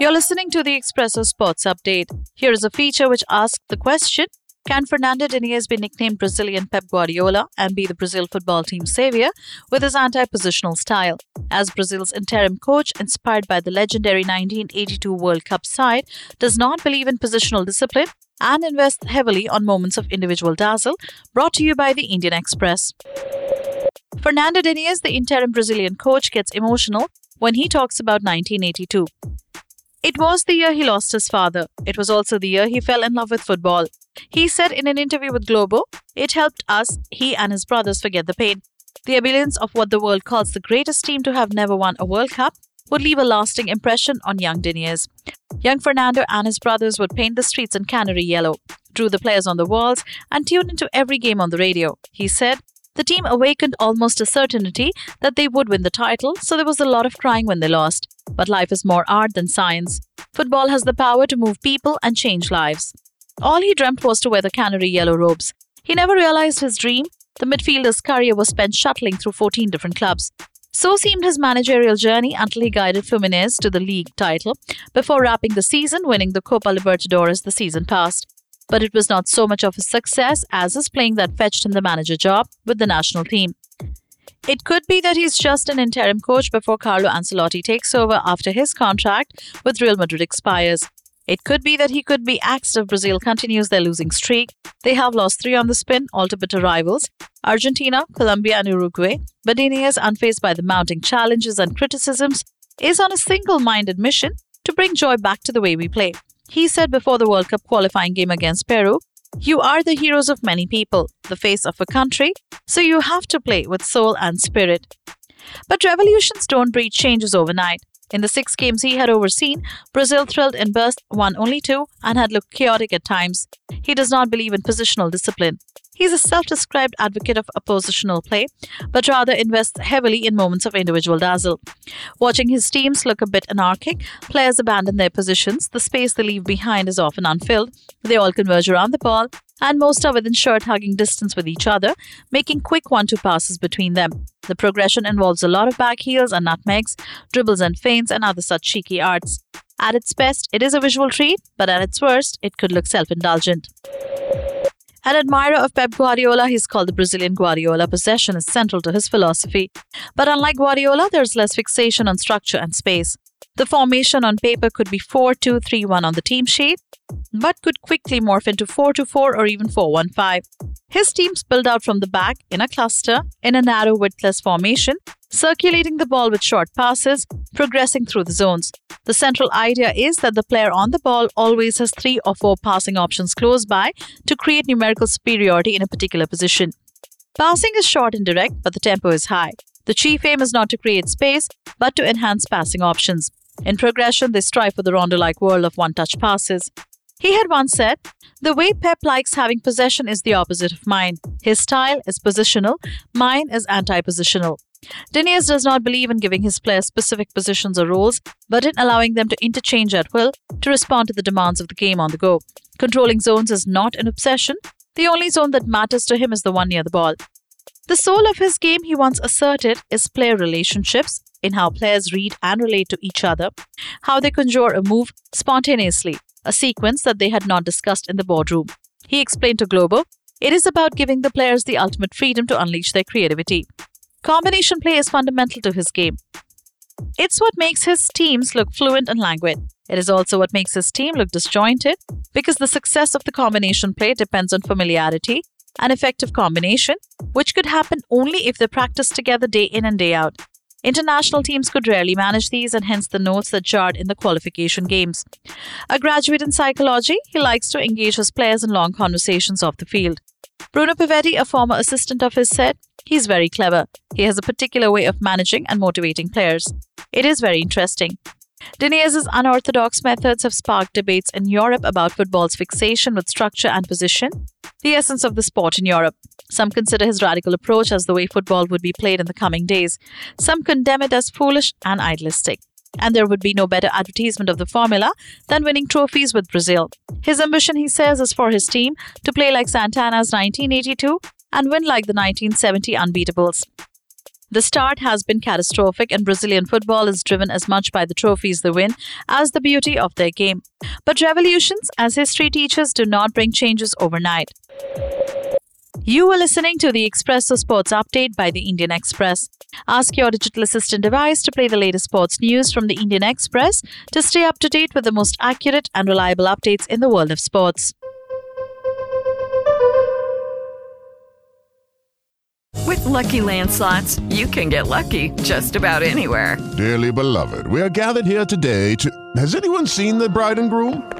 You're listening to the Expresso Sports Update. Here is a feature which asks the question Can Fernando Diniz be nicknamed Brazilian Pep Guardiola and be the Brazil football team's savior with his anti positional style? As Brazil's interim coach, inspired by the legendary 1982 World Cup side, does not believe in positional discipline and invests heavily on moments of individual dazzle, brought to you by the Indian Express. Fernando Diniz, the interim Brazilian coach, gets emotional when he talks about 1982. It was the year he lost his father. It was also the year he fell in love with football. He said in an interview with Globo, it helped us, he and his brothers, forget the pain. The ability of what the world calls the greatest team to have never won a World Cup would leave a lasting impression on young Diniz. Young Fernando and his brothers would paint the streets in canary yellow, drew the players on the walls, and tuned into every game on the radio. He said, the team awakened almost a certainty that they would win the title, so there was a lot of crying when they lost. But life is more art than science. Football has the power to move people and change lives. All he dreamt was to wear the canary yellow robes. He never realized his dream. The midfielder's career was spent shuttling through 14 different clubs. So seemed his managerial journey until he guided Fluminense to the league title before wrapping the season winning the Copa Libertadores the season past but it was not so much of a success as his playing that fetched him the manager job with the national team. It could be that he's just an interim coach before Carlo Ancelotti takes over after his contract with Real Madrid expires. It could be that he could be axed if Brazil continues their losing streak. They have lost three on the spin, all to bitter rivals Argentina, Colombia, and Uruguay. But Diniz, unfazed by the mounting challenges and criticisms, is on a single minded mission to bring joy back to the way we play. He said before the World Cup qualifying game against Peru, You are the heroes of many people, the face of a country, so you have to play with soul and spirit. But revolutions don't breed changes overnight. In the six games he had overseen, Brazil thrilled in bursts, won only two, and had looked chaotic at times. He does not believe in positional discipline. He's a self described advocate of oppositional play, but rather invests heavily in moments of individual dazzle. Watching his teams look a bit anarchic, players abandon their positions, the space they leave behind is often unfilled, they all converge around the ball, and most are within shirt hugging distance with each other, making quick one two passes between them. The progression involves a lot of back heels and nutmegs, dribbles and feints, and other such cheeky arts. At its best, it is a visual treat, but at its worst, it could look self indulgent. An admirer of Pep Guardiola, he's called the Brazilian Guardiola. Possession is central to his philosophy. But unlike Guardiola, there's less fixation on structure and space. The formation on paper could be 4 2 3 1 on the team sheet, but could quickly morph into 4 2 4 or even 4 1 5. His teams build out from the back in a cluster in a narrow widthless formation, circulating the ball with short passes, progressing through the zones. The central idea is that the player on the ball always has three or four passing options close by to create numerical superiority in a particular position. Passing is short and direct, but the tempo is high. The chief aim is not to create space, but to enhance passing options. In progression, they strive for the rondo like world of one touch passes. He had once said, The way Pep likes having possession is the opposite of mine. His style is positional, mine is anti positional. Diniz does not believe in giving his players specific positions or roles, but in allowing them to interchange at will to respond to the demands of the game on the go. Controlling zones is not an obsession. The only zone that matters to him is the one near the ball. The soul of his game, he once asserted, is player relationships, in how players read and relate to each other, how they conjure a move spontaneously, a sequence that they had not discussed in the boardroom. He explained to Globo, it is about giving the players the ultimate freedom to unleash their creativity. Combination play is fundamental to his game. It's what makes his teams look fluent and languid. It is also what makes his team look disjointed because the success of the combination play depends on familiarity and effective combination, which could happen only if they practice together day in and day out. International teams could rarely manage these, and hence the notes that jarred in the qualification games. A graduate in psychology, he likes to engage his players in long conversations off the field. Bruno Pivetti, a former assistant of his, said, He's very clever. He has a particular way of managing and motivating players. It is very interesting. Diniz's unorthodox methods have sparked debates in Europe about football's fixation with structure and position, the essence of the sport in Europe. Some consider his radical approach as the way football would be played in the coming days. Some condemn it as foolish and idealistic. And there would be no better advertisement of the formula than winning trophies with Brazil. His ambition, he says, is for his team to play like Santana's 1982 and win like the 1970 unbeatables. The start has been catastrophic, and Brazilian football is driven as much by the trophies they win as the beauty of their game. But revolutions, as history teaches, do not bring changes overnight. You are listening to the Expresso Sports Update by the Indian Express. Ask your digital assistant device to play the latest sports news from the Indian Express to stay up to date with the most accurate and reliable updates in the world of sports. With Lucky Land slots, you can get lucky just about anywhere. Dearly beloved, we are gathered here today to. Has anyone seen the bride and groom?